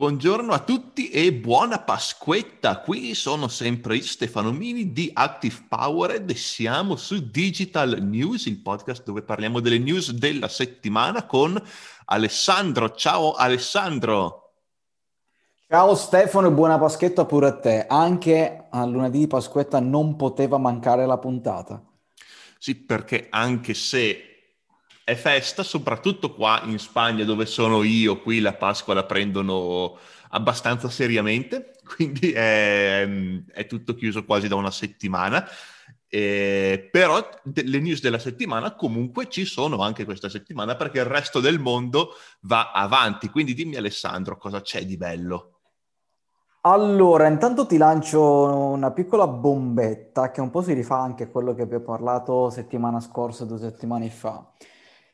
Buongiorno a tutti e buona Pasquetta. Qui sono sempre Stefano Mini di Active Powered e siamo su Digital News, il podcast dove parliamo delle news della settimana con Alessandro. Ciao Alessandro. Ciao Stefano e buona Pasquetta pure a te. Anche a lunedì di Pasquetta non poteva mancare la puntata. Sì, perché anche se è festa, soprattutto qua in Spagna dove sono io, qui la Pasqua la prendono abbastanza seriamente, quindi è, è tutto chiuso quasi da una settimana. Eh, però le news della settimana comunque ci sono anche questa settimana perché il resto del mondo va avanti. Quindi dimmi Alessandro cosa c'è di bello. Allora, intanto ti lancio una piccola bombetta che un po' si rifà anche a quello che abbiamo parlato settimana scorsa, due settimane fa.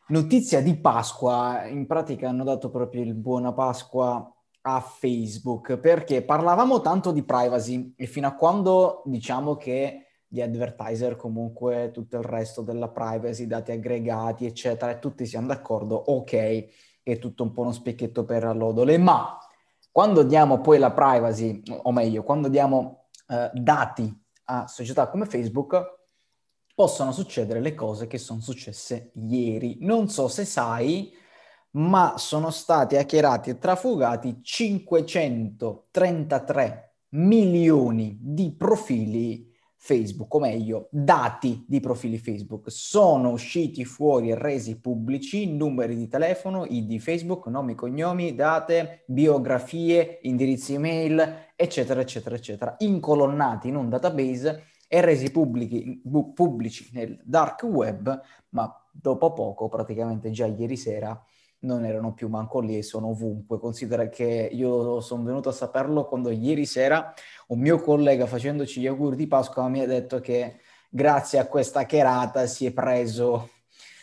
Notizia di Pasqua, in pratica hanno dato proprio il buona Pasqua a Facebook perché parlavamo tanto di privacy e fino a quando diciamo che gli advertiser comunque tutto il resto della privacy, dati aggregati eccetera e tutti siamo d'accordo, ok, è tutto un po' uno specchietto per allodole, ma quando diamo poi la privacy, o meglio, quando diamo eh, dati a società come Facebook, possono succedere le cose che sono successe ieri. Non so se sai, ma sono stati hackerati e trafugati 533 milioni di profili Facebook, o meglio, dati di profili Facebook. Sono usciti fuori e resi pubblici numeri di telefono, ID Facebook, nomi, cognomi, date, biografie, indirizzi email, eccetera, eccetera, eccetera, incolonnati in un database e resi pubblici, pubblici nel dark web, ma dopo poco, praticamente già ieri sera, non erano più manco lì e sono ovunque. Considera che io sono venuto a saperlo quando ieri sera un mio collega facendoci gli auguri di Pasqua mi ha detto che grazie a questa cherata si è preso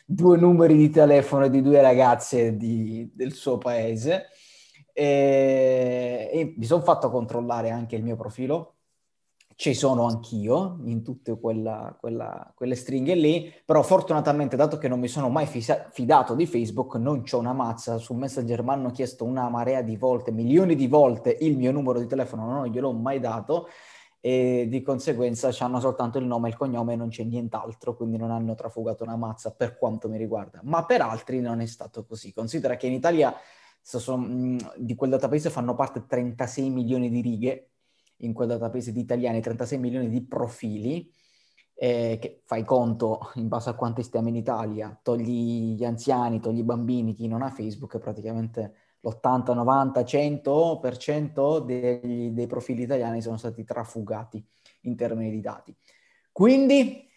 due numeri di telefono di due ragazze di, del suo paese e, e mi sono fatto controllare anche il mio profilo ci sono anch'io in tutte quella, quella, quelle stringhe lì, però fortunatamente dato che non mi sono mai fisa- fidato di Facebook, non c'ho una mazza, su Messenger mi hanno chiesto una marea di volte, milioni di volte il mio numero di telefono, non gliel'ho mai dato e di conseguenza hanno soltanto il nome e il cognome e non c'è nient'altro, quindi non hanno trafugato una mazza per quanto mi riguarda, ma per altri non è stato così. Considera che in Italia di quel database fanno parte 36 milioni di righe, in quel database di italiani 36 milioni di profili, eh, che fai conto in base a quanti stiamo in Italia, togli gli anziani, togli i bambini, chi non ha Facebook, praticamente l'80, 90, 100% dei, dei profili italiani sono stati trafugati in termini di dati. Quindi,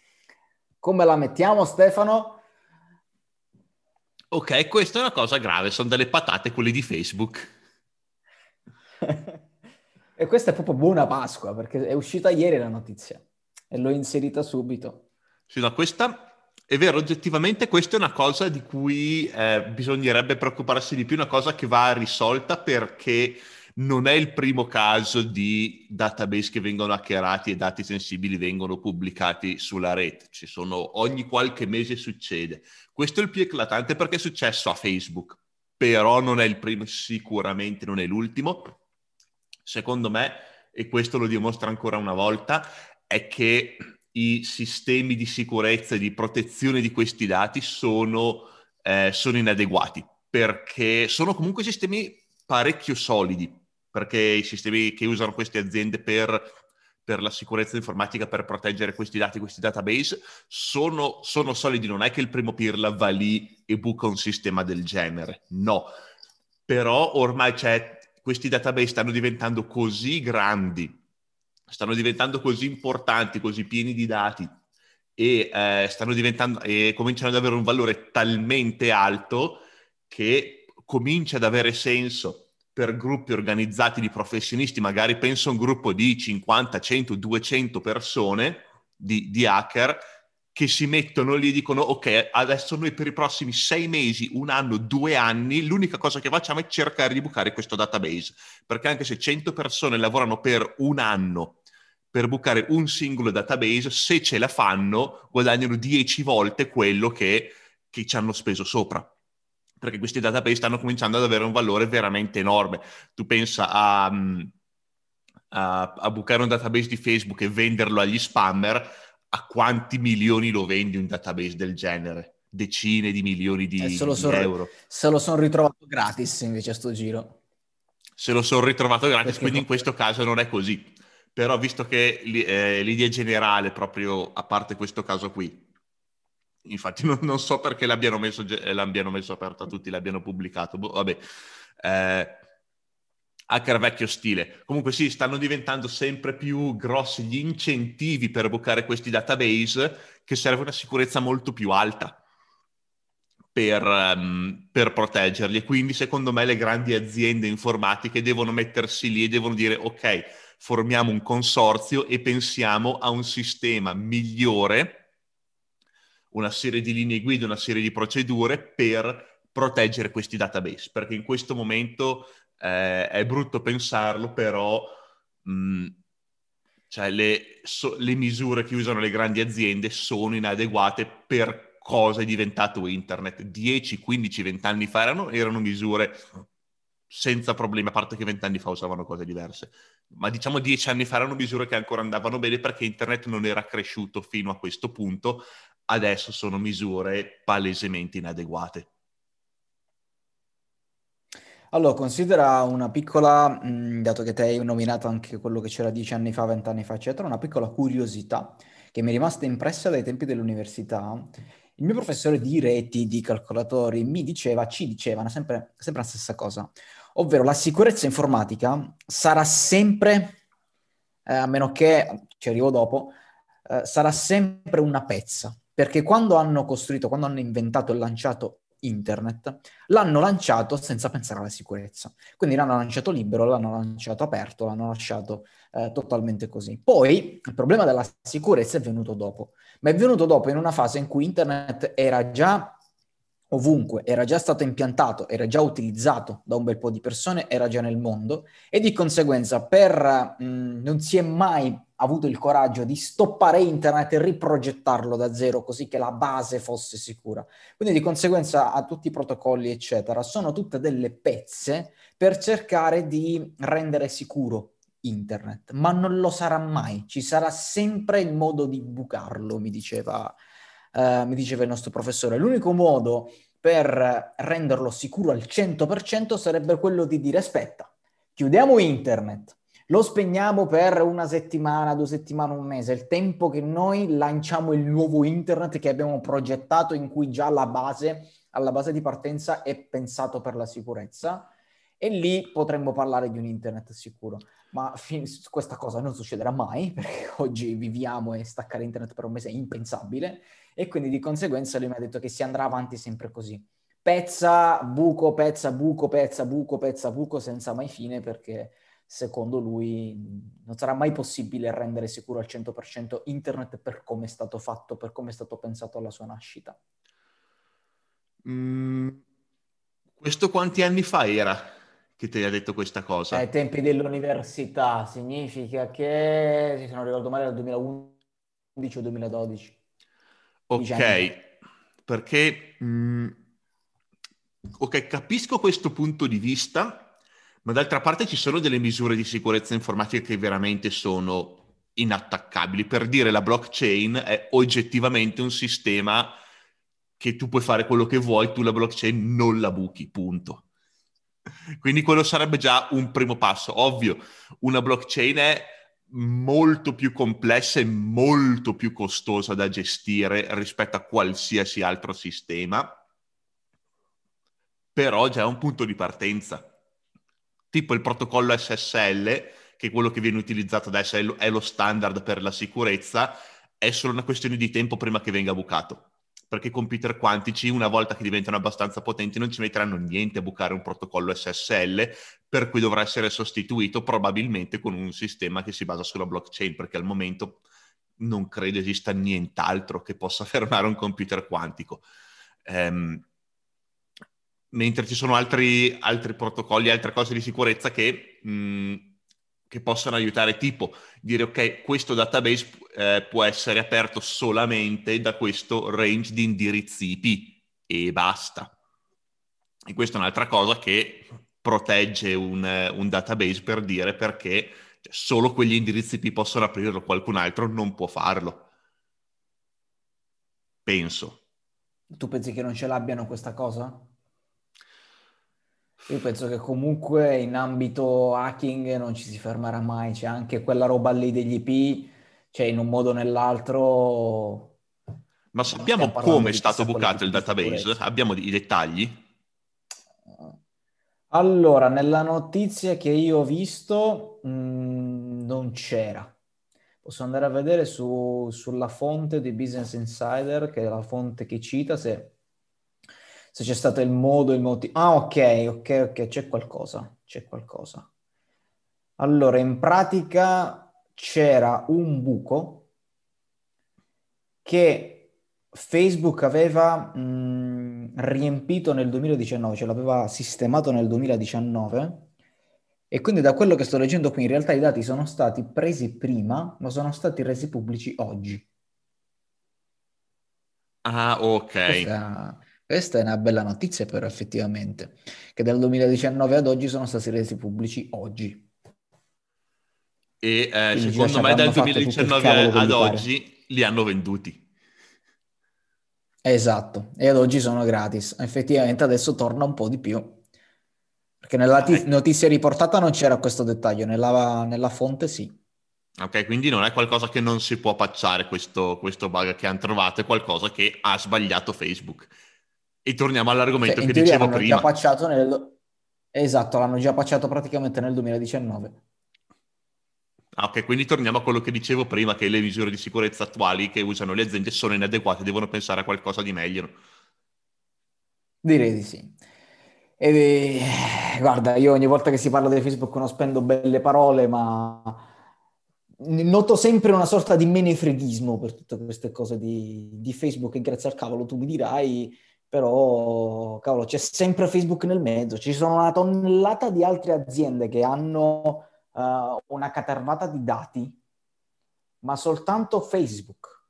come la mettiamo Stefano? Ok, questa è una cosa grave, sono delle patate quelle di Facebook. E questa è proprio buona Pasqua, perché è uscita ieri la notizia e l'ho inserita subito. Sì, no, questa è vero, oggettivamente questa è una cosa di cui eh, bisognerebbe preoccuparsi di più, una cosa che va risolta perché non è il primo caso di database che vengono hackerati e dati sensibili vengono pubblicati sulla rete. Ci sono, ogni qualche mese succede. Questo è il più eclatante perché è successo a Facebook, però non è il primo, sicuramente non è l'ultimo secondo me, e questo lo dimostra ancora una volta, è che i sistemi di sicurezza e di protezione di questi dati sono, eh, sono inadeguati, perché sono comunque sistemi parecchio solidi, perché i sistemi che usano queste aziende per, per la sicurezza informatica, per proteggere questi dati, questi database, sono, sono solidi. Non è che il primo pirla va lì e buca un sistema del genere, no. Però ormai c'è questi database stanno diventando così grandi, stanno diventando così importanti, così pieni di dati e, eh, stanno diventando, e cominciano ad avere un valore talmente alto che comincia ad avere senso per gruppi organizzati di professionisti, magari penso a un gruppo di 50, 100, 200 persone di, di hacker che si mettono lì e dicono ok, adesso noi per i prossimi sei mesi, un anno, due anni, l'unica cosa che facciamo è cercare di bucare questo database, perché anche se 100 persone lavorano per un anno per bucare un singolo database, se ce la fanno guadagnano 10 volte quello che, che ci hanno speso sopra. perché questi database stanno cominciando ad avere un valore veramente enorme. Tu pensa a, a, a bucare un database di Facebook e venderlo agli spammer, a quanti milioni lo vendi un database del genere? Decine di milioni di, eh, di euro. Se lo sono ritrovato gratis invece a sto giro. Se lo sono ritrovato gratis, perché quindi in questo caso non è così. Però visto che eh, l'idea generale, proprio a parte questo caso qui, infatti non, non so perché l'abbiano messo, l'abbiano messo aperto a tutti, l'abbiano pubblicato, boh, vabbè, eh, hacker vecchio stile. Comunque sì, stanno diventando sempre più grossi gli incentivi per bucare questi database che serve una sicurezza molto più alta. Per, um, per, proteggerli. E quindi, secondo me, le grandi aziende informatiche devono mettersi lì e devono dire: ok, formiamo un consorzio e pensiamo a un sistema migliore una serie di linee guida, una serie di procedure per proteggere questi database, perché in questo momento eh, è brutto pensarlo, però mh, mm, cioè le, so, le misure che usano le grandi aziende sono inadeguate per cosa è diventato internet. 10, 15, 20 anni fa erano, erano misure senza problemi, a parte che vent'anni fa usavano cose diverse, ma diciamo dieci anni fa erano misure che ancora andavano bene perché internet non era cresciuto fino a questo punto, adesso sono misure palesemente inadeguate. Allora, considera una piccola, mh, dato che te hai nominato anche quello che c'era dieci anni fa, vent'anni fa, eccetera, una piccola curiosità che mi è rimasta impressa dai tempi dell'università. Il mio professore di reti, di calcolatori, mi diceva, ci diceva sempre, sempre la stessa cosa, ovvero la sicurezza informatica sarà sempre, eh, a meno che, ci arrivo dopo, eh, sarà sempre una pezza perché quando hanno costruito, quando hanno inventato e lanciato internet, l'hanno lanciato senza pensare alla sicurezza. Quindi l'hanno lanciato libero, l'hanno lanciato aperto, l'hanno lasciato eh, totalmente così. Poi il problema della sicurezza è venuto dopo, ma è venuto dopo in una fase in cui internet era già ovunque, era già stato impiantato, era già utilizzato da un bel po' di persone, era già nel mondo e di conseguenza per, mh, non si è mai avuto il coraggio di stoppare internet e riprogettarlo da zero così che la base fosse sicura. Quindi di conseguenza a tutti i protocolli eccetera. Sono tutte delle pezze per cercare di rendere sicuro internet, ma non lo sarà mai, ci sarà sempre il modo di bucarlo, mi diceva eh, mi diceva il nostro professore, l'unico modo per renderlo sicuro al 100% sarebbe quello di dire aspetta, chiudiamo internet, lo spegniamo per una settimana, due settimane, un mese, il tempo che noi lanciamo il nuovo internet che abbiamo progettato in cui già la base, alla base di partenza è pensato per la sicurezza e lì potremmo parlare di un internet sicuro. Ma fin- questa cosa non succederà mai perché oggi viviamo e staccare internet per un mese è impensabile e quindi di conseguenza lui mi ha detto che si andrà avanti sempre così. Pezza, buco, pezza, buco, pezza, buco, pezza, buco senza mai fine perché secondo lui non sarà mai possibile rendere sicuro al 100% internet per come è stato fatto, per come è stato pensato alla sua nascita. Mm, questo quanti anni fa era che ti ha detto questa cosa? Ai tempi dell'università, significa che, se non ricordo male, era il 2011 o 2012. Ok, perché... Mh, mm, ok, capisco questo punto di vista, ma d'altra parte ci sono delle misure di sicurezza informatica che veramente sono inattaccabili. Per dire, la blockchain è oggettivamente un sistema che tu puoi fare quello che vuoi, tu la blockchain non la buchi, punto. Quindi quello sarebbe già un primo passo. Ovvio, una blockchain è molto più complessa e molto più costosa da gestire rispetto a qualsiasi altro sistema, però già è un punto di partenza. Tipo il protocollo SSL, che è quello che viene utilizzato adesso, è lo standard per la sicurezza, è solo una questione di tempo prima che venga bucato perché i computer quantici, una volta che diventano abbastanza potenti, non ci metteranno niente a bucare un protocollo SSL, per cui dovrà essere sostituito probabilmente con un sistema che si basa sulla blockchain, perché al momento non credo esista nient'altro che possa fermare un computer quantico. Um, mentre ci sono altri, altri, protocolli, altre cose di sicurezza che mh, che possono aiutare, tipo dire ok, questo database eh, può essere aperto solamente da questo range di indirizzi IP e basta. E questa è un'altra cosa che protegge un, un database per dire perché cioè, solo quegli indirizzi IP possono aprirlo, qualcun altro non può farlo. Penso. Tu pensi che non ce l'abbiano questa cosa? Io penso che comunque in ambito hacking non ci si fermerà mai, c'è anche quella roba lì degli IP, cioè in un modo o nell'altro... Ma sappiamo come è stato bucato il database? Abbiamo i dettagli? Allora, nella notizia che io ho visto mh, mm, non c'era. Posso andare a vedere su, sulla fonte di Business Insider, che è la fonte che cita, se, se c'è stato il modo, il motivo. Ah, ok, ok, ok, c'è qualcosa, c'è qualcosa. Allora, in pratica c'era un buco che Facebook aveva mh, riempito nel 2019, cioè l'aveva sistemato nel 2019 e quindi da quello che sto leggendo qui in realtà i dati sono stati presi prima, ma sono stati resi pubblici oggi. Ah, ok. Questa, questa è una bella notizia però effettivamente, che dal 2019 ad oggi sono stati resi pubblici oggi. E eh, secondo me dal 2019 ad oggi li hanno venduti. Esatto, e ad oggi sono gratis. Effettivamente adesso torna un po' di più. Perché nella t- notizia riportata non c'era questo dettaglio, nella, nella, fonte sì. Ok, quindi non è qualcosa che non si può patchare questo, questo bug che hanno trovato, è qualcosa che ha sbagliato Facebook. E torniamo all'argomento cioè, che dicevo prima. Già nel... Esatto, l'hanno già patchato praticamente nel 2019. Ah, ok, quindi torniamo a quello che dicevo prima, che le misure di sicurezza attuali che usano le aziende sono inadeguate, devono pensare a qualcosa di meglio. Direi di sì. E, guarda, io ogni volta che si parla di Facebook non spendo belle parole, ma noto sempre una sorta di menefreghismo per tutte queste cose di, di Facebook e grazie al cavolo tu mi dirai, però cavolo c'è sempre Facebook nel mezzo, ci sono una tonnellata di altre aziende che hanno uh, una catervata di dati, ma soltanto Facebook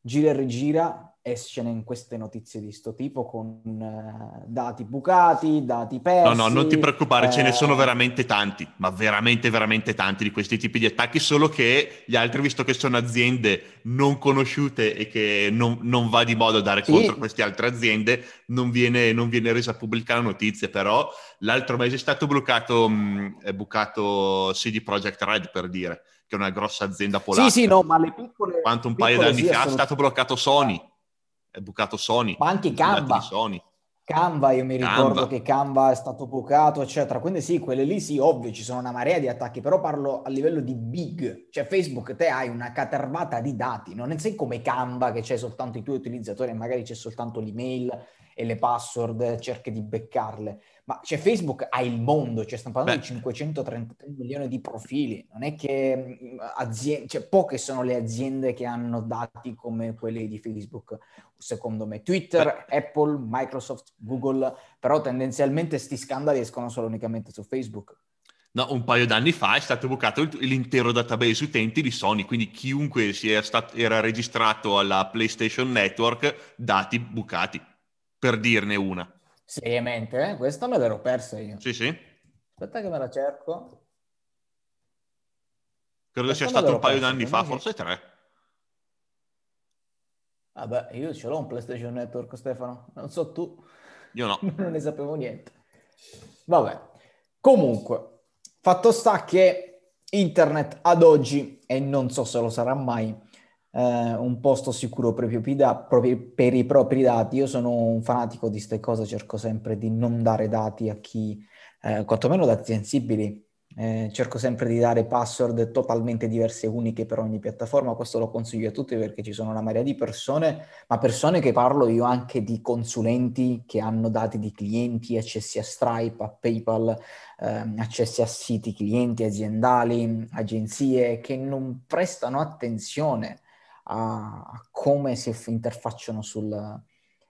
gira e rigira escene in queste notizie di sto tipo con uh, dati bucati, dati persi. No, no, non ti preoccupare, eh... ce ne sono eh, veramente tanti, ma veramente, veramente tanti di questi tipi di attacchi, solo che gli altri, visto che sono aziende non conosciute e che non, non va di modo dare sì. contro queste altre aziende, non viene, non viene, resa pubblica la notizia, però l'altro mese è stato bloccato, mh, è bucato CD Projekt Red, per dire, che è una grossa azienda polacca. Sì, sì, no, ma le piccole... Quanto un paio d'anni fa è stato bloccato Sony è bucato Sony. Ma anche Canva. Sony. Canva, io mi ricordo Canva. che Canva è stato bucato, eccetera. Quindi sì, quelle lì sì, ovvio, ci sono una marea di attacchi, però parlo a livello di big. Cioè Facebook, te hai una catervata di dati, non sei come Canva che c'è soltanto i tuoi utilizzatori e magari c'è soltanto l'email e le password, cerchi di beccarle. Ma c'è Facebook, ha il mondo, cioè stiamo parlando Beh. di 533 milioni di profili, non è che mm, aziende, cioè poche sono le aziende che hanno dati come quelli di Facebook, secondo me. Twitter, Beh. Apple, Microsoft, Google, però tendenzialmente sti scandali escono solo unicamente su Facebook. No, un paio d'anni fa è stato bucato l'intero database utenti di Sony, quindi chiunque si stato, era registrato alla PlayStation Network, dati bucati, per dirne una. Seriamente, eh? Questa me l'ero persa io. Sì, sì. Aspetta che me la cerco. Credo Questa sia stato un paio d'anni fa, forse tre. Vabbè, io ce l'ho un PlayStation Network, Stefano. Non so tu. Io no. non ne sapevo niente. Vabbè. Comunque, fatto sta che internet ad oggi, e non so se lo sarà mai, eh, un posto sicuro per i, propri da- propri, per i propri dati. Io sono un fanatico di queste cose, cerco sempre di non dare dati a chi, eh, quantomeno dati sensibili. Eh, cerco sempre di dare password totalmente diverse e uniche per ogni piattaforma, questo lo consiglio a tutti perché ci sono una marea di persone, ma persone che parlo io anche di consulenti che hanno dati di clienti, accessi a Stripe, a PayPal, ehm, accessi a siti clienti aziendali, agenzie che non prestano attenzione a, a come si interfacciano sul,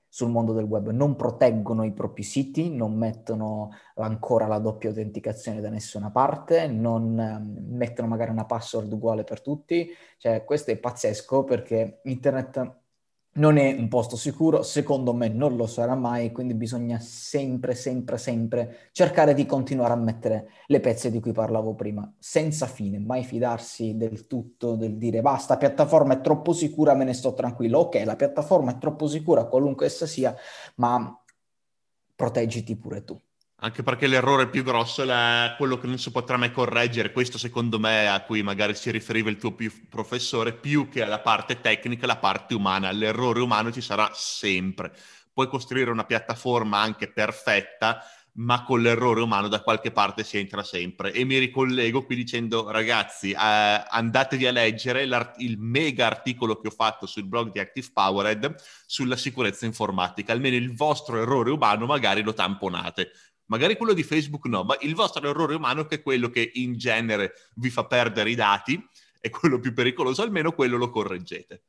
sul mondo del web, non proteggono i propri siti, non mettono ancora la doppia autenticazione da nessuna parte, non um, mettono magari una password uguale per tutti, cioè questo è pazzesco perché internet non è un posto sicuro, secondo me non lo sarà mai, quindi bisogna sempre, sempre, sempre cercare di continuare a mettere le pezze di cui parlavo prima, senza fine, mai fidarsi del tutto, del dire basta, piattaforma è troppo sicura, me ne sto tranquillo. Ok, la piattaforma è troppo sicura, qualunque essa sia, ma proteggiti pure tu. Anche perché l'errore più grosso è quello che non si potrà mai correggere. Questo, secondo me, a cui magari si riferiva il tuo professore, più che alla parte tecnica, la parte umana. L'errore umano ci sarà sempre. Puoi costruire una piattaforma anche perfetta, ma con l'errore umano da qualche parte si entra sempre. E mi ricollego qui dicendo, ragazzi, eh, andatevi a leggere il mega articolo che ho fatto sul blog di Active Powered sulla sicurezza informatica. Almeno il vostro errore umano magari lo tamponate magari quello di Facebook no, ma il vostro errore umano che è quello che in genere vi fa perdere i dati, è quello più pericoloso, almeno quello lo correggete.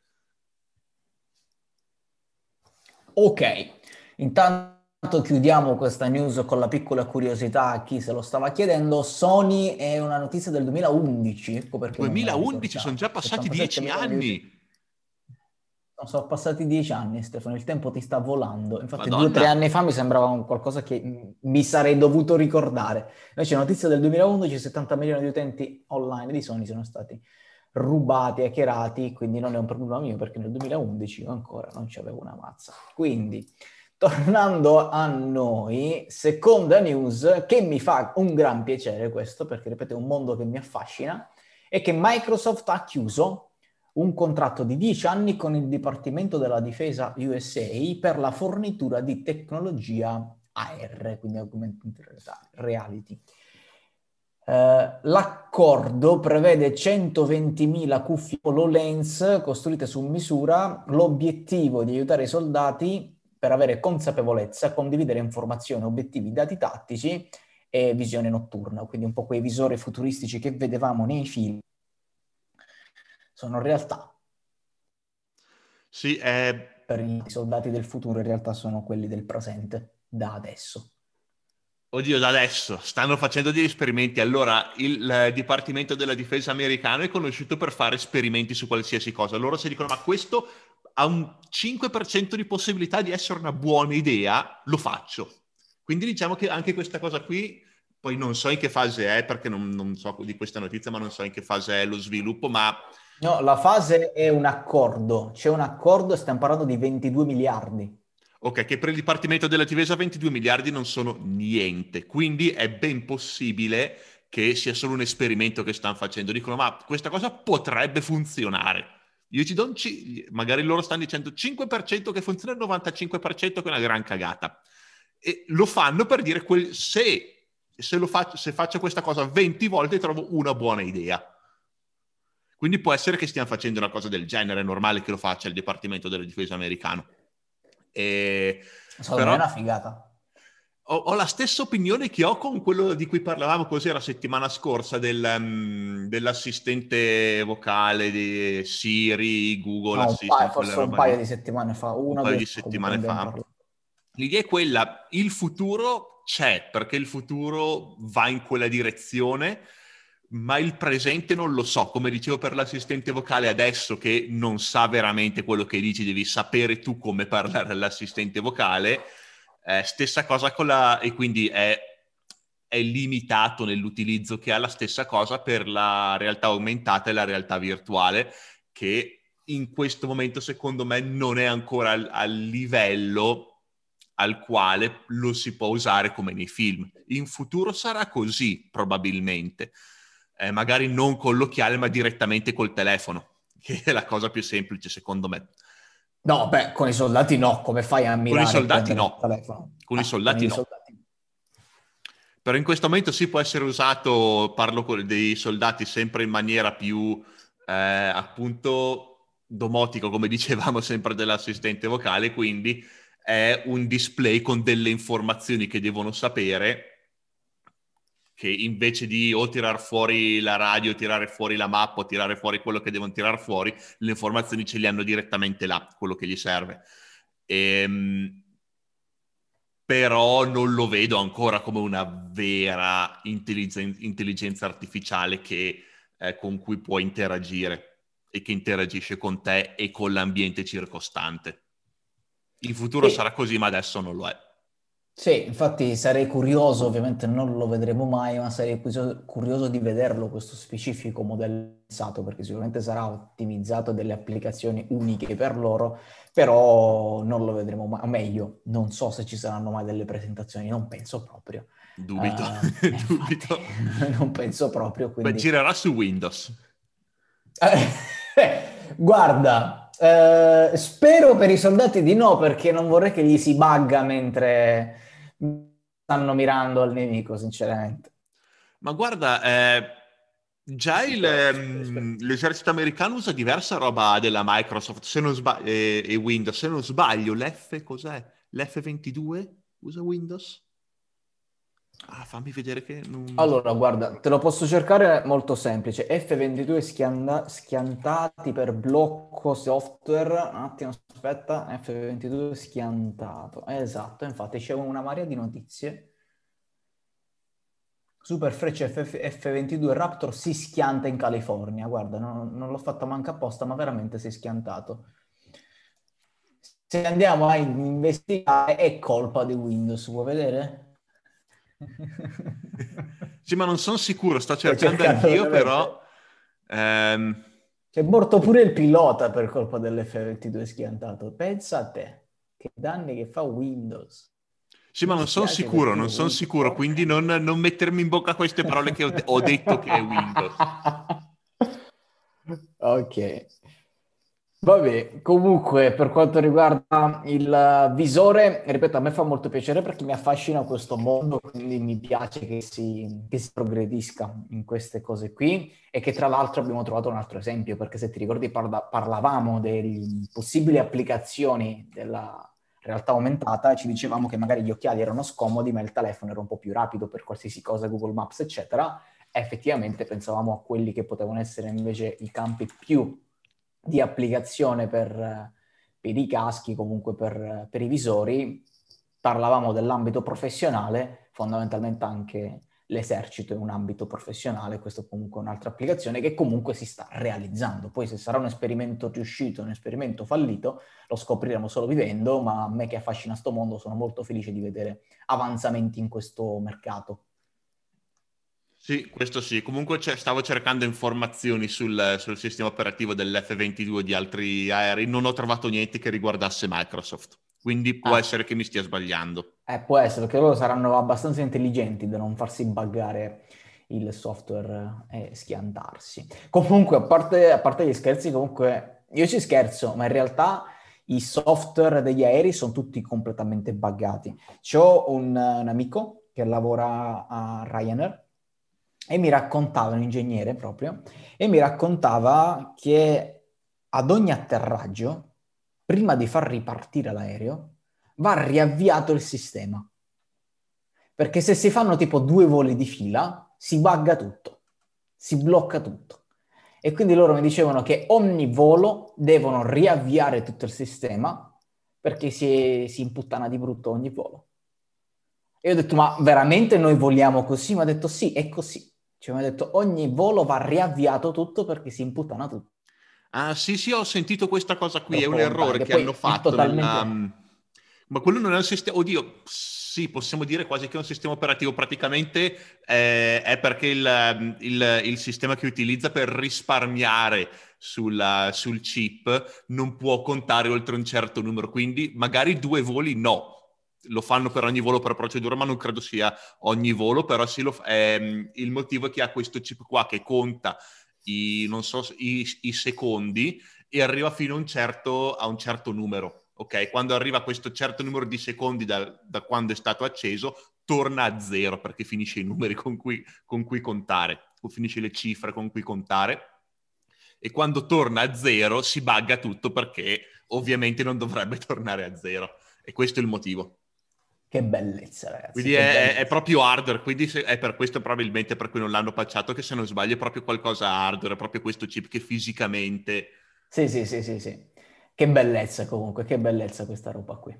Ok, intanto chiudiamo questa news con la piccola curiosità a chi se lo stava chiedendo. Sony è una notizia del 2011. Ecco 2011, sono già passati dieci anni. No, sono passati dieci anni, Stefano, il tempo ti sta volando. Infatti, Madonna. due o tre anni fa mi sembrava un qualcosa che mi sarei dovuto ricordare. Invece, notizia del 2011: 70 milioni di utenti online di Sony sono stati rubati, hackerati. Quindi, non è un problema mio perché nel 2011 io ancora non ci avevo una mazza. Quindi, tornando a noi, seconda news che mi fa un gran piacere questo perché, ripeto, è un mondo che mi affascina. È che Microsoft ha chiuso un contratto di 10 anni con il Dipartimento della Difesa USA per la fornitura di tecnologia AR, quindi augmented reality. Uh, l'accordo prevede 120.000 cuffie HoloLens costruite su misura, l'obiettivo di aiutare i soldati per avere consapevolezza, condividere informazioni, obiettivi, dati tattici e visione notturna, quindi un po' quei visori futuristici che vedevamo nei film sono realtà. Sì, è... Per i soldati del futuro in realtà sono quelli del presente, da adesso. Oddio, da adesso stanno facendo degli esperimenti. Allora, il Dipartimento della Difesa americano è conosciuto per fare esperimenti su qualsiasi cosa. Loro si dicono, ma questo ha un 5% di possibilità di essere una buona idea, lo faccio. Quindi diciamo che anche questa cosa qui, poi non so in che fase è, perché non, non so di questa notizia, ma non so in che fase è lo sviluppo, ma No, la fase è un accordo. C'è un accordo e stiamo parlando di 22 miliardi. Ok, che per il Dipartimento della Difesa 22 miliardi non sono niente, quindi è ben possibile che sia solo un esperimento che stanno facendo. Dicono, ma questa cosa potrebbe funzionare. Io ci do un c- magari loro stanno dicendo 5% che funziona, il 95% che è una gran cagata. E lo fanno per dire quel, se, se, faccio, se faccio questa cosa 20 volte trovo una buona idea. Quindi può essere che stiano facendo una cosa del genere, è normale che lo faccia il Dipartimento della Difesa americano. E... So, però... è una figata. Ho, ho, la stessa opinione che ho con quello di cui parlavamo così la settimana scorsa del, um, dell'assistente vocale di Siri, Google no, Assistant. Paio, forse un paio di settimane fa. Una un paio di settimane fa. L'idea è quella, il futuro c'è, perché il futuro va in quella direzione ma il presente non lo so. Come dicevo per l'assistente vocale, adesso che non sa veramente quello che dici, devi sapere tu come parlare all'assistente vocale. Eh, stessa cosa con la... e quindi è, è limitato nell'utilizzo che ha la stessa cosa per la realtà aumentata e la realtà virtuale, che in questo momento secondo me non è ancora al, al livello al quale lo si può usare come nei film. In futuro sarà così, probabilmente eh, magari non con l'occhiale ma direttamente col telefono, che è la cosa più semplice secondo me. No, beh, con i soldati no, come fai a mirare? Con i soldati no, con ah, i soldati con no. Soldati. Però in questo momento sì può essere usato, parlo dei soldati sempre in maniera più eh, appunto domotico, come dicevamo sempre dell'assistente vocale, quindi è un display con delle informazioni che devono sapere che invece di o tirare fuori la radio, tirare fuori la mappa o tirare fuori quello che devono tirare fuori, le informazioni ce le hanno direttamente là, quello che gli serve. Ehm, però non lo vedo ancora come una vera intelligenza, intelligenza artificiale che, eh, con cui può interagire. e che interagisce con te e con l'ambiente circostante. In futuro sì. sarà così, ma adesso non lo è. Sì, infatti sarei curioso, ovviamente non lo vedremo mai, ma sarei curioso di vederlo questo specifico modellizzato, perché sicuramente sarà ottimizzato delle applicazioni uniche per loro, però non lo vedremo mai, o meglio, non so se ci saranno mai delle presentazioni, non penso proprio. Dubito, uh, dubito. non penso proprio. Quindi... Beh, girerà su Windows. Guarda, eh, spero per i soldati di no, perché non vorrei che gli si bugga mentre stanno mirando al nemico, sinceramente. Ma guarda, eh, già il, ehm, l'esercito americano usa diversa roba della Microsoft se non sbaglio, e, e Windows. Se non sbaglio, l'F cos'è? L'F22 usa Windows? Ah, fammi vedere che... Non... Allora, guarda, te lo posso cercare molto semplice. F22 schianda- schiantati per blocco software. Un attimo, aspetta. F22 schiantato. Esatto, infatti c'è una marea di notizie. Super Freccia F- F22 Raptor si schianta in California. Guarda, non, non l'ho fatta manca apposta, ma veramente si è schiantato. Se andiamo a investigare, è colpa di Windows. Vuoi vedere? Sì, ma non sono sicuro, sto cercando anch'io, però... Ehm... C'è morto pure il pilota per colpa dell'F22 schiantato. Pensa a te, che danni che fa Windows. Sì, ma non sono sicuro, non sono sicuro, quindi non, non, mettermi in bocca queste parole che ho, ho detto che è Windows. ok. Vabbè, comunque per quanto riguarda il visore, ripeto, a me fa molto piacere perché mi affascina questo mondo, quindi mi piace che si, che si progredisca in queste cose qui e che tra l'altro abbiamo trovato un altro esempio, perché se ti ricordi parla, parlavamo delle possibili applicazioni della realtà aumentata ci dicevamo che magari gli occhiali erano scomodi, ma il telefono era un po' più rapido per qualsiasi cosa, Google Maps, eccetera. Effettivamente pensavamo a quelli che potevano essere invece i campi più di applicazione per, per i caschi, comunque per, per, i visori, parlavamo dell'ambito professionale, fondamentalmente anche l'esercito è un ambito professionale, questo comunque è un'altra applicazione che comunque si sta realizzando. Poi se sarà un esperimento riuscito, un esperimento fallito, lo scopriremo solo vivendo, ma a me che affascina sto mondo sono molto felice di vedere avanzamenti in questo mercato. Sì, questo sì. Comunque stavo cercando informazioni sul, sul, sistema operativo dell'F22 di altri aerei. Non ho trovato niente che riguardasse Microsoft. Quindi può ah. essere che mi stia sbagliando. Eh, può essere, perché loro saranno abbastanza intelligenti da non farsi buggare il software e schiantarsi. Comunque, a parte, a parte gli scherzi, comunque, io ci scherzo, ma in realtà i software degli aerei sono tutti completamente buggati. C'ho un, un amico che lavora a Ryanair e mi raccontava, un ingegnere proprio, e mi raccontava che ad ogni atterraggio, prima di far ripartire l'aereo, va riavviato il sistema. Perché se si fanno tipo due voli di fila, si bugga tutto, si blocca tutto. E quindi loro mi dicevano che ogni volo devono riavviare tutto il sistema perché si, si imputtana di brutto ogni volo. E ho detto, ma veramente noi voliamo così? Mi ha detto, sì, è così. Ci abbiamo detto ogni volo va riavviato tutto perché si imputana tutto. Ah sì sì, ho sentito questa cosa qui, è un errore che hanno fatto. Totalmente... Nella... Mm, ma quello non è un sistema... Oddio, sì, possiamo dire quasi che è un sistema operativo. Praticamente eh, è perché il, mm, il, il, sistema che utilizza per risparmiare sulla, sul chip non può contare oltre un certo numero. Quindi magari due voli no, lo fanno per ogni volo per procedura, ma non credo sia ogni volo, però sì, lo, ehm, il motivo è che ha questo chip qua che conta i, so, i, i secondi e arriva fino a un, certo, a un certo numero. Ok, quando arriva a questo certo numero di secondi da, da, quando è stato acceso, torna a zero perché finisce i numeri con cui, con cui contare, o finisce le cifre con cui contare. E quando torna a zero si bugga tutto perché ovviamente non dovrebbe tornare a zero. E questo è il motivo. Che bellezza, ragazzi. Quindi è, bellezza. è, proprio hardware, quindi è per questo probabilmente per cui non l'hanno patchato, che se non sbaglio è proprio qualcosa hardware, è proprio questo chip che fisicamente... Sì, sì, sì, sì, sì. Che bellezza comunque, che bellezza questa roba qui.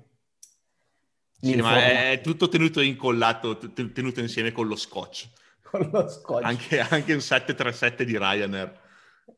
Sì, ma è tutto tenuto incollato, tenuto insieme con lo scotch. Con lo scotch. Anche, anche un 737 di Ryanair.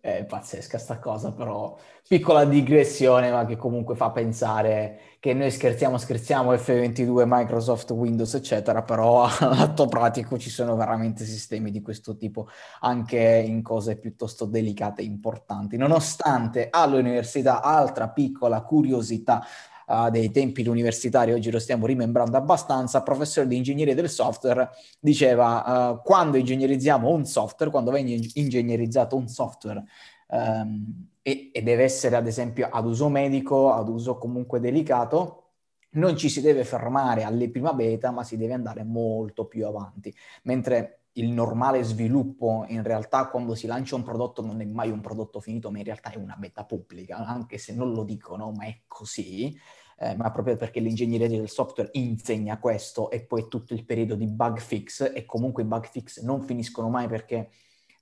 È pazzesca sta cosa, però piccola digressione, ma che comunque fa pensare che noi scherziamo, scherziamo F22, Microsoft, Windows, eccetera, però all'atto pratico ci sono veramente sistemi di questo tipo anche in cose piuttosto delicate e importanti. Nonostante all'università, altra piccola curiosità, uh, dei tempi universitari, oggi lo stiamo rimembrando abbastanza, professore di ingegneria del software diceva uh, quando ingegnerizziamo un software, quando viene ingegnerizzato un software um, e, e deve essere ad esempio ad uso medico, ad uso comunque delicato, non ci si deve fermare alle prima beta, ma si deve andare molto più avanti. Mentre il normale sviluppo in realtà quando si lancia un prodotto non è mai un prodotto finito, ma in realtà è una beta pubblica, anche se non lo dicono, ma è così eh, ma proprio perché l'ingegneria del software insegna questo e poi tutto il periodo di bug fix e comunque i bug fix non finiscono mai perché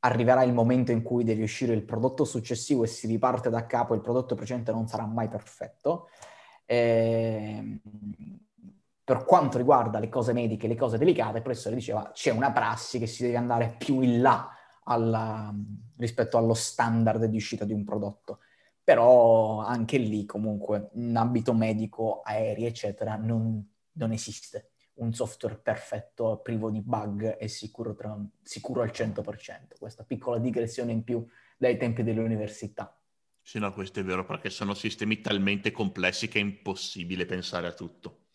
arriverà il momento in cui deve uscire il prodotto successivo e si riparte da capo, il prodotto precedente non sarà mai perfetto. Eh, per quanto riguarda le cose mediche, le cose delicate, il professore diceva c'è una prassi che si deve andare più in là alla, rispetto allo standard di uscita di un prodotto però anche lì comunque in ambito medico, aerei, eccetera, non, non esiste un software perfetto, privo di bug e sicuro, tra, sicuro al 100%. Questa piccola digressione in più dai tempi dell'università. Sì, no, questo è vero, perché sono sistemi talmente complessi che è impossibile pensare a tutto.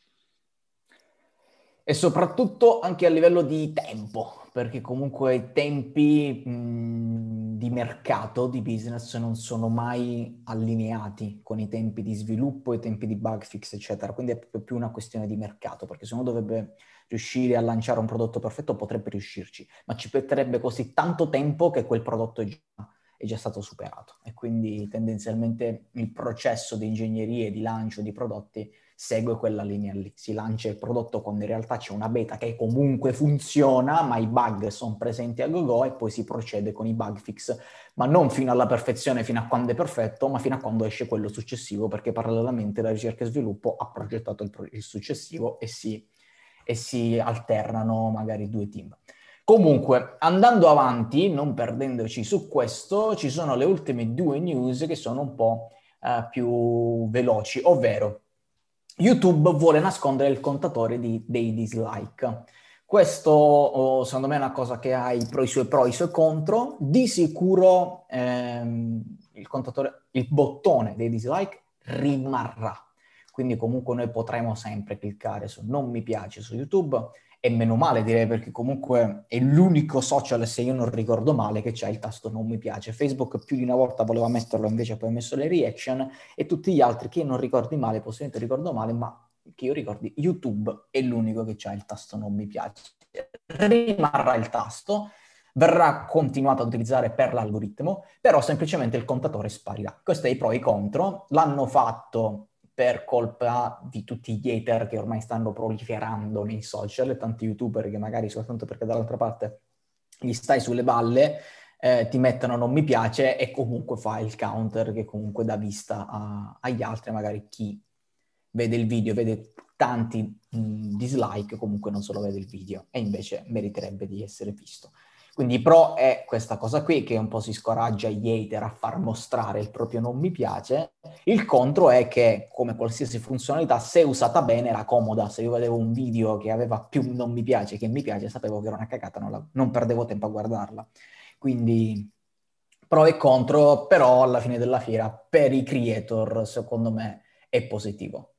E soprattutto anche a livello di tempo, perché comunque i tempi mh, di mercato, di business, non sono mai allineati con i tempi di sviluppo, i tempi di bug fix, eccetera. Quindi è proprio più una questione di mercato, perché se uno dovrebbe riuscire a lanciare un prodotto perfetto, potrebbe riuscirci, ma ci metterebbe così tanto tempo che quel prodotto è già, è già stato superato. E quindi tendenzialmente il processo di ingegneria e di lancio di prodotti segue quella linea lì. Si lancia il prodotto quando in realtà c'è una beta che comunque funziona, ma i bug sono presenti a go-go e poi si procede con i bug fix, ma non fino alla perfezione, fino a quando è perfetto, ma fino a quando esce quello successivo, perché parallelamente la ricerca e sviluppo ha progettato il, pro- il successivo e si, e si alternano magari due team. Comunque, andando avanti, non perdendoci su questo, ci sono le ultime due news che sono un po' uh, più veloci, ovvero YouTube vuole nascondere il contatore di, dei dislike. Questo oh, secondo me è una cosa che ha i, pro, i, suoi pro e i suoi contro. Di sicuro ehm, il, il bottone dei dislike rimarrà. Quindi comunque noi potremo sempre cliccare su non mi piace su YouTube e meno male direi perché comunque è l'unico social, se io non ricordo male, che c'ha il tasto non mi piace. Facebook più di una volta voleva metterlo, invece poi ha messo le reaction e tutti gli altri che non ricordi male, possibilmente ricordo male, ma che io ricordi, YouTube è l'unico che c'ha il tasto non mi piace. Rimarrà il tasto, verrà continuato ad utilizzare per l'algoritmo, però semplicemente il contatore sparirà. Questi è i pro e i contro. L'hanno fatto per colpa di tutti gli hater che ormai stanno proliferando nei social e tanti youtuber che magari soltanto perché dall'altra parte gli stai sulle balle eh, ti mettono non mi piace e comunque fa il counter che comunque dà vista a, agli altri, magari chi vede il video, vede tanti mh, dislike, comunque non solo vede il video e invece meriterebbe di essere visto. Quindi pro è questa cosa qui che un po' si scoraggia gli hater a far mostrare il proprio non mi piace. Il contro è che, come qualsiasi funzionalità, se usata bene era comoda. Se io vedevo un video che aveva più non mi piace che mi piace, sapevo che era una cagata, non, la, non perdevo tempo a guardarla. Quindi pro e contro, però alla fine della fiera per i creator, secondo me, è positivo.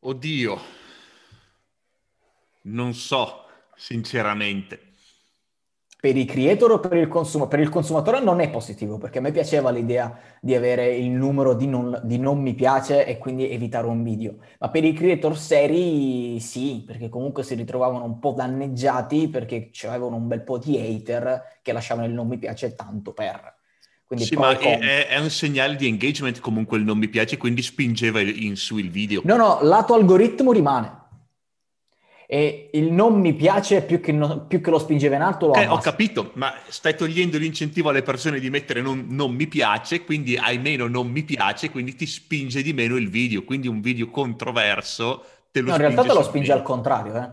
Oddio, non so sinceramente. Per i creator o per il consumatore? Per il consumatore non è positivo, perché a me piaceva l'idea di avere il numero di non, di non, mi piace e quindi evitare un video. Ma per i creator seri sì, perché comunque si ritrovavano un po' danneggiati perché c'avevano un bel po' di hater che lasciavano il non mi piace tanto per. Quindi sì, ma è, è, un segnale di engagement comunque il non mi piace, quindi spingeva in su il video. No, no, lato algoritmo rimane e il non mi piace più che, no, più che lo spingeva in alto. Eh, ho capito, ma stai togliendo l'incentivo alle persone di mettere non, non, mi piace, quindi hai meno non mi piace, quindi ti spinge di meno il video. Quindi un video controverso te lo no, in realtà te lo spinge meno. al contrario, eh.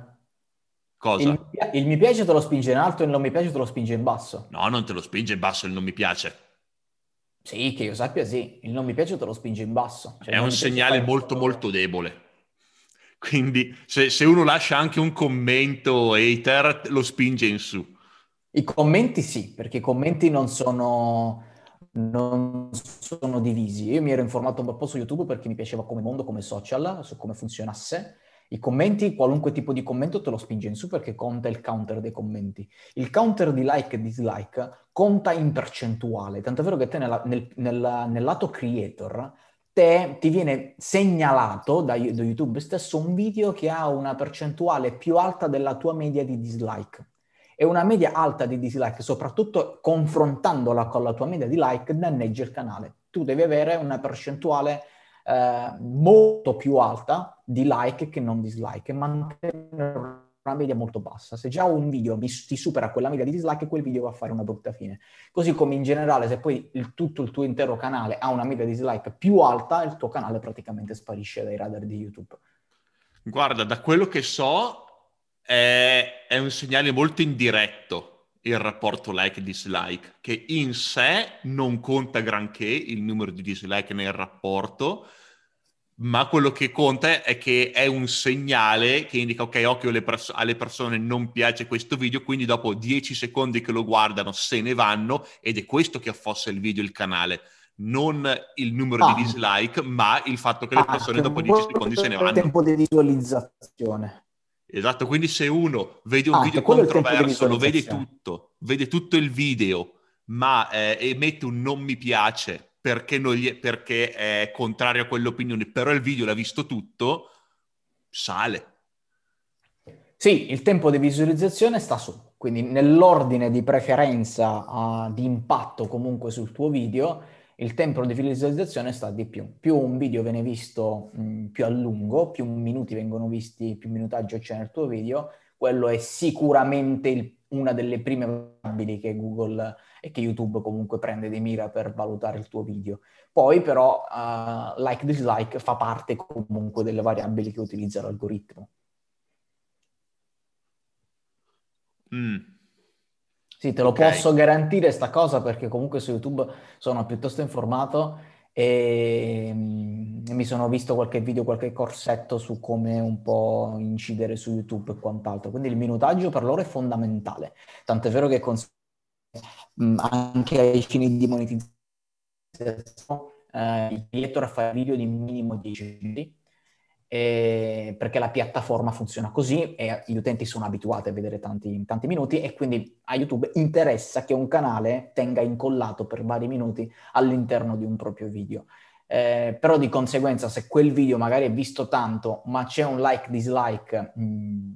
Cosa? Il, il, mi piace te lo spinge in alto e il non mi piace te lo spinge in basso. No, non te lo spinge in basso il non mi piace. Sì, che io sappia sì, il non mi piace te lo spinge in basso. Cioè, è un segnale molto molto debole. Quindi se, se, uno lascia anche un commento hater, lo spinge in su. I commenti sì, perché i commenti non sono, non sono divisi. Io mi ero informato un po' su YouTube perché mi piaceva come mondo, come social, su come funzionasse. I commenti, qualunque tipo di commento te lo spinge in su perché conta il counter dei commenti. Il counter di like e dislike conta in percentuale, tanto è vero che te nella, nel, nel, nel lato creator te ti viene segnalato da, da, YouTube stesso un video che ha una percentuale più alta della tua media di dislike. E una media alta di dislike, soprattutto confrontandola con la tua media di like, danneggia il canale. Tu devi avere una percentuale eh, molto più alta di like che non dislike e mantenere una media molto bassa. Se già un video ti supera quella media di dislike, quel video va a fare una brutta fine. Così come in generale, se poi il, tutto il tuo intero canale ha una media di dislike più alta, il tuo canale praticamente sparisce dai radar di YouTube. Guarda, da quello che so, è, è un segnale molto indiretto il rapporto like-dislike, che in sé non conta granché il numero di dislike nel rapporto, ma quello che conta è che è un segnale che indica ok, occhio alle, pers- alle, persone non piace questo video, quindi dopo 10 secondi che lo guardano se ne vanno ed è questo che affossa il video il canale. Non il numero ah. di dislike, ma il fatto che le persone ah, dopo 10 secondi se ne vanno. Il tempo di visualizzazione. Esatto, quindi se uno vede un ah, video controverso, lo vede tutto, vede tutto il video, ma eh, emette un non mi piace perché, gli, perché è contrario a quell'opinione, però il video l'ha visto tutto, sale. Sì, il tempo di visualizzazione sta su, quindi nell'ordine di preferenza uh, di impatto comunque sul tuo video, il tempo di visualizzazione sta di più. Più un video viene visto mh, più a lungo, più minuti vengono visti, più minutaggio c'è nel tuo video, quello è sicuramente il, una delle prime variabili che Google e che YouTube comunque prende di mira per valutare il tuo video. Poi però uh, like dislike fa parte comunque delle variabili che utilizza l'algoritmo. Mm. Sì, te lo okay. posso garantire sta cosa perché comunque su YouTube sono piuttosto informato e mm, mi sono visto qualche video, qualche corsetto su come un po' incidere su YouTube e quant'altro. Quindi il minutaggio per loro è fondamentale. Tant'è vero che consiglio mh, anche ai fini di monetizzazione, eh, il a fare video di minimo 10 minuti, eh, perché la piattaforma funziona così e gli utenti sono abituati a vedere tanti, tanti minuti e quindi a YouTube interessa che un canale tenga incollato per vari minuti all'interno di un proprio video. Eh, però di conseguenza se quel video magari è visto tanto ma c'è un like dislike mh,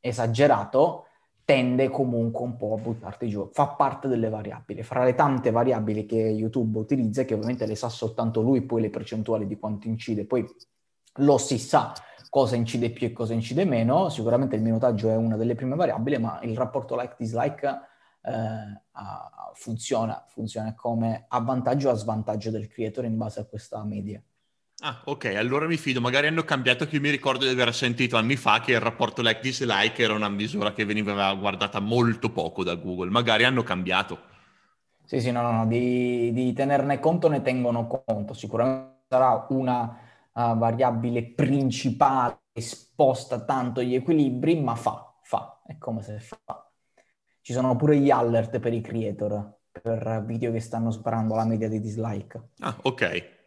esagerato tende comunque un po' a buttarti giù. Fa parte delle variabili. Fra le tante variabili che YouTube utilizza, che ovviamente le sa soltanto lui, poi le percentuali di quanto incide, poi lo si sa cosa incide più e cosa incide meno. Sicuramente il minutaggio è una delle prime variabili, ma il rapporto like-dislike eh, funziona, funziona come a vantaggio o a svantaggio del creator in base a questa media. Ah, ok, allora mi fido. Magari hanno cambiato, che io mi ricordo di aver sentito anni fa che il rapporto like-dislike era una misura che veniva guardata molto poco da Google. Magari hanno cambiato. Sì, sì, no, no, no. Di, di tenerne conto ne tengono conto. Sicuramente sarà una uh, variabile principale che sposta tanto gli equilibri, ma fa, fa. È come se fa. Ci sono pure gli alert per i creator, per video che stanno sparando la media di dislike. Ah, ok.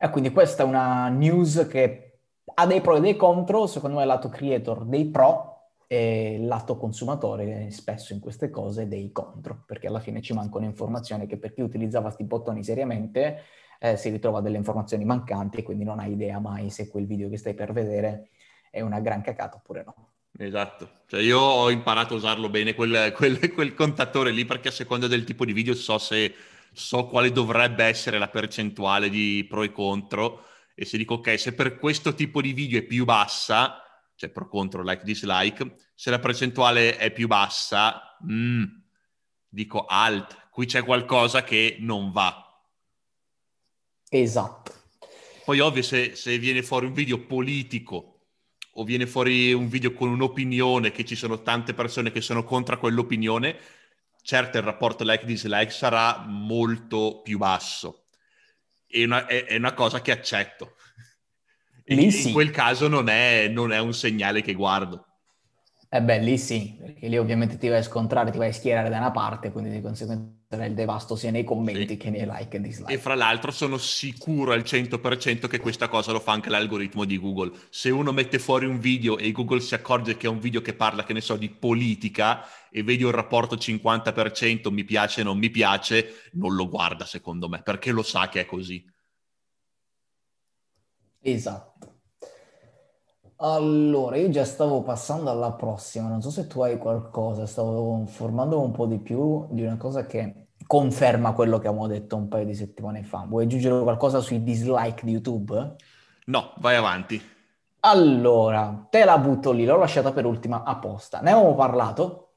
E quindi questa è una news che ha dei pro e dei contro, secondo me lato creator dei pro e lato consumatore spesso in queste cose dei contro, perché alla fine ci mancano informazioni che per chi utilizzava questi bottoni seriamente eh, si ritrova delle informazioni mancanti e quindi non hai idea mai se quel video che stai per vedere è una gran cacata oppure no. Esatto, cioè io ho imparato a usarlo bene quel, quel, quel contatore lì perché a seconda del tipo di video so se so quale dovrebbe essere la percentuale di pro e contro e se dico ok, se per questo tipo di video è più bassa, cioè pro contro, like dislike, se la percentuale è più bassa, mm, dico alt, qui c'è qualcosa che non va. Esatto. Poi ovvio se, se viene fuori un video politico o viene fuori un video con un'opinione che ci sono tante persone che sono contro quell'opinione, certo il rapporto like-dislike sarà molto più basso. È una, è, è una cosa che accetto. Lì sì. In quel caso non è, non è un segnale che guardo. Eh beh, lì sì, perché lì ovviamente ti vai a scontrare, ti vai a schierare da una parte, quindi di conseguenza il devasto sia nei commenti sì. che nei like e dislike. E fra l'altro sono sicuro al 100% che questa cosa lo fa anche l'algoritmo di Google. Se uno mette fuori un video e Google si accorge che è un video che parla, che ne so, di politica e vedi un rapporto 50% mi piace, non mi piace, non lo guarda secondo me, perché lo sa che è così. Esatto. Allora, io già stavo passando alla prossima, non so se tu hai qualcosa, stavo informando un po' di più di una cosa che conferma quello che avevamo detto un paio di settimane fa. Vuoi aggiungere qualcosa sui dislike di YouTube? No, vai avanti. Allora, te la butto lì, l'ho lasciata per ultima apposta. Ne avevamo parlato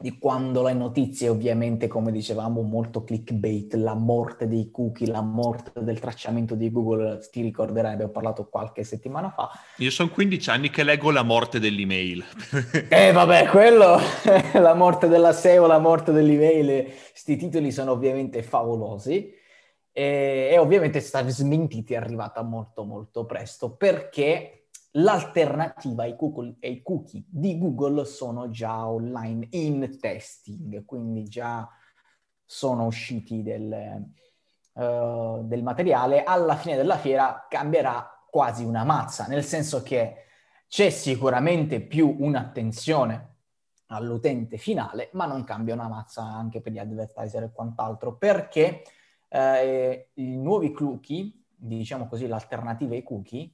di quando le notizie, ovviamente, come dicevamo, molto clickbait, la morte dei cookie, la morte del tracciamento di Google, ti ricorderai, abbiamo parlato qualche settimana fa. Io sono 15 anni che leggo la morte dell'email. eh vabbè, quello, la morte della SEO, la morte dell'email, questi titoli sono ovviamente favolosi. E, e ovviamente sta smentita è arrivata molto molto presto perché L'alternativa ai, Google, ai cookie di Google sono già online in testing, quindi già sono usciti del, uh, del materiale. Alla fine della fiera cambierà quasi una mazza, nel senso che c'è sicuramente più un'attenzione all'utente finale, ma non cambia una mazza anche per gli advertiser e quant'altro, perché eh, i nuovi cookie, diciamo così, l'alternativa ai cookie,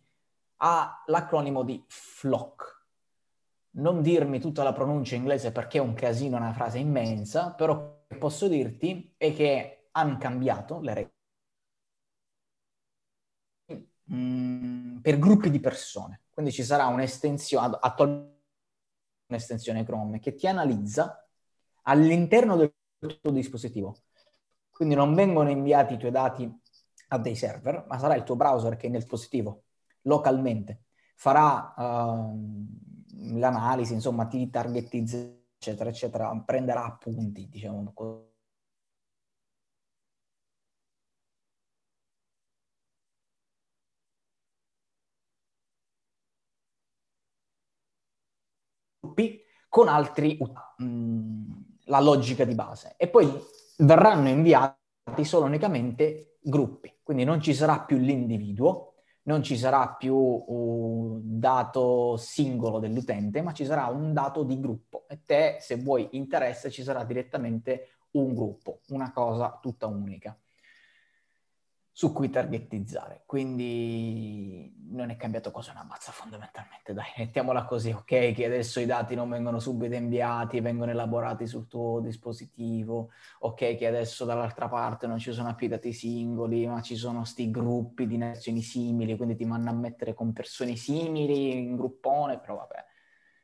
ha l'acronimo di FLOC. Non dirmi tutta la pronuncia inglese perché è un casino, una frase immensa, però posso dirti è che hanno cambiato le regole mm, per gruppi di persone. Quindi ci sarà un'estensione, attualmente un'estensione Chrome che ti analizza all'interno del tuo dispositivo. Quindi non vengono inviati i tuoi dati a dei server, ma sarà il tuo browser che nel dispositivo localmente, farà uh, l'analisi, insomma, ti targetizza, eccetera, eccetera, prenderà appunti, diciamo così. con altri mh, mm, la logica di base e poi verranno inviati solo unicamente gruppi, quindi non ci sarà più l'individuo, non ci sarà più un dato singolo dell'utente, ma ci sarà un dato di gruppo. E te, se vuoi interesse, ci sarà direttamente un gruppo, una cosa tutta unica su cui targetizzare. Quindi non è cambiato cosa una mazza fondamentalmente, dai, mettiamola così, ok? Che adesso i dati non vengono subito inviati, vengono elaborati sul tuo dispositivo, ok? Che adesso dall'altra parte non ci sono più dati singoli, ma ci sono sti gruppi di nazioni simili, quindi ti vanno a mettere con persone simili in gruppone, però vabbè,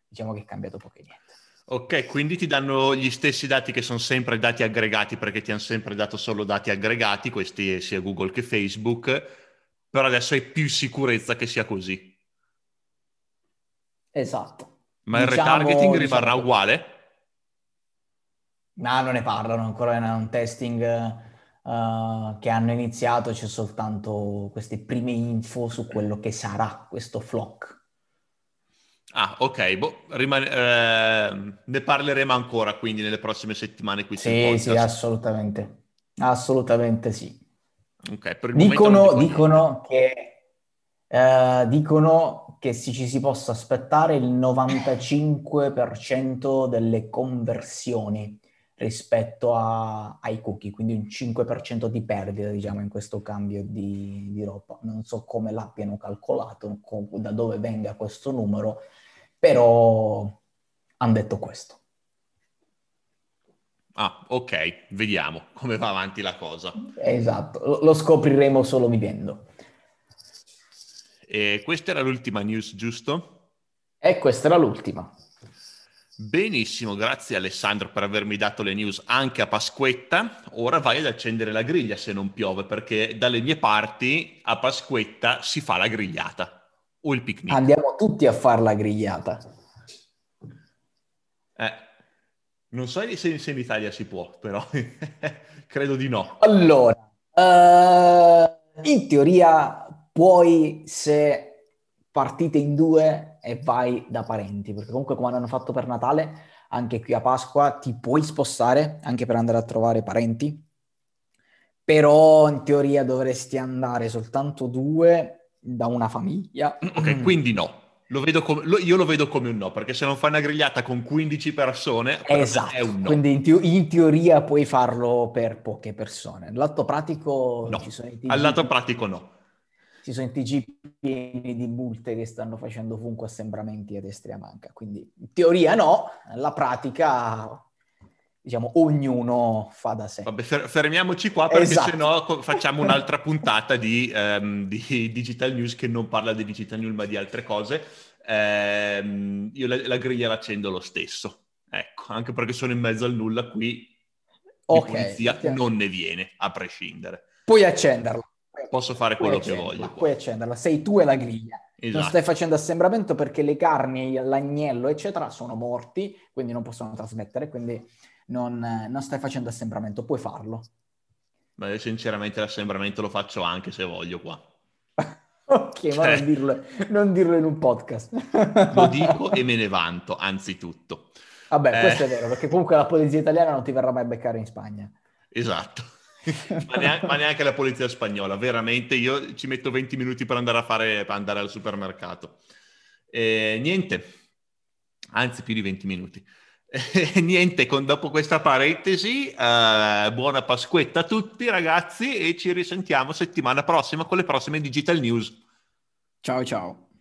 diciamo che è cambiato poco e niente. Ok, quindi ti danno gli stessi dati che sono sempre dati aggregati perché ti hanno sempre dato solo dati aggregati, questi sia Google che Facebook, però adesso hai più sicurezza che sia così. Esatto. Ma diciamo, il retargeting rimarrà diciamo... uguale? No, non ne parlano, ancora è un testing uh, che hanno iniziato, c'è soltanto queste prime info su quello che sarà questo flock. Ah, ok, boh, rimane, eh, ne parleremo ancora quindi nelle prossime settimane qui Sì, sì, assolutamente, assolutamente sì. Ok, per il dicono, dicono che, eh, dicono che si, ci si possa aspettare il 95% delle conversioni rispetto a, ai cookie, quindi un 5% di perdita, diciamo, in questo cambio di, di roba. Non so come l'abbiano calcolato, da dove venga questo numero, però hanno detto questo. Ah, ok, vediamo come va avanti la cosa. Esatto, lo scopriremo solo vivendo. E questa era l'ultima news, giusto? E questa era l'ultima. Benissimo, grazie Alessandro per avermi dato le news anche a Pasquetta. Ora vai ad accendere la griglia se non piove, perché dalle mie parti a Pasquetta si fa la grigliata. o il picnic. Andiamo tutti a fare la grigliata. Eh, non so se, se in Italia si può, però credo di no. Allora, uh, in teoria puoi se partite in due e vai da parenti, perché comunque come hanno fatto per Natale, anche qui a Pasqua ti puoi spostare anche per andare a trovare parenti, però in teoria dovresti andare soltanto due da una famiglia. Ok, quindi no. Lo come, lo, io lo vedo come un no, perché se non fai una grigliata con 15 persone esatto, è un no. Quindi in, te- in, teoria puoi farlo per poche persone. L'atto pratico no. Al lato pratico no. Ci sono i TG pieni di multe che stanno facendo ovunque assembramenti a destra e a manca. Quindi in teoria no, la pratica diciamo, ognuno fa da sé. Vabbè, fer- fermiamoci qua perché esatto. se no facciamo un'altra puntata di, um, di, Digital News che non parla di Digital News ma di altre cose. Um, io la, la griglia l'accendo lo stesso, ecco, anche perché sono in mezzo al nulla qui. Ok. polizia non ne viene, a prescindere. Puoi accenderla. Posso fare quello che voglio. Puoi accenderla, sei tu e la griglia. Esatto. Non stai facendo assembramento perché le carni, l'agnello, eccetera, sono morti, quindi non possono trasmettere, quindi non, non stai facendo assembramento, puoi farlo. Ma io sinceramente l'assembramento lo faccio anche se voglio qua. ok, cioè... ma non dirlo, non dirlo, in un podcast. lo dico e me ne vanto, anzitutto. Vabbè, eh... questo è vero, perché comunque la polizia italiana non ti verrà mai a beccare in Spagna. Esatto. Ma, neanche, ma, neanche, la polizia spagnola, veramente io ci metto 20 minuti per andare fare per andare al supermercato. E, niente, anzi più di 20 minuti. niente, con, dopo questa parentesi, eh, buona Pasquetta a tutti ragazzi e ci risentiamo settimana prossima con le prossime Digital News. Ciao ciao.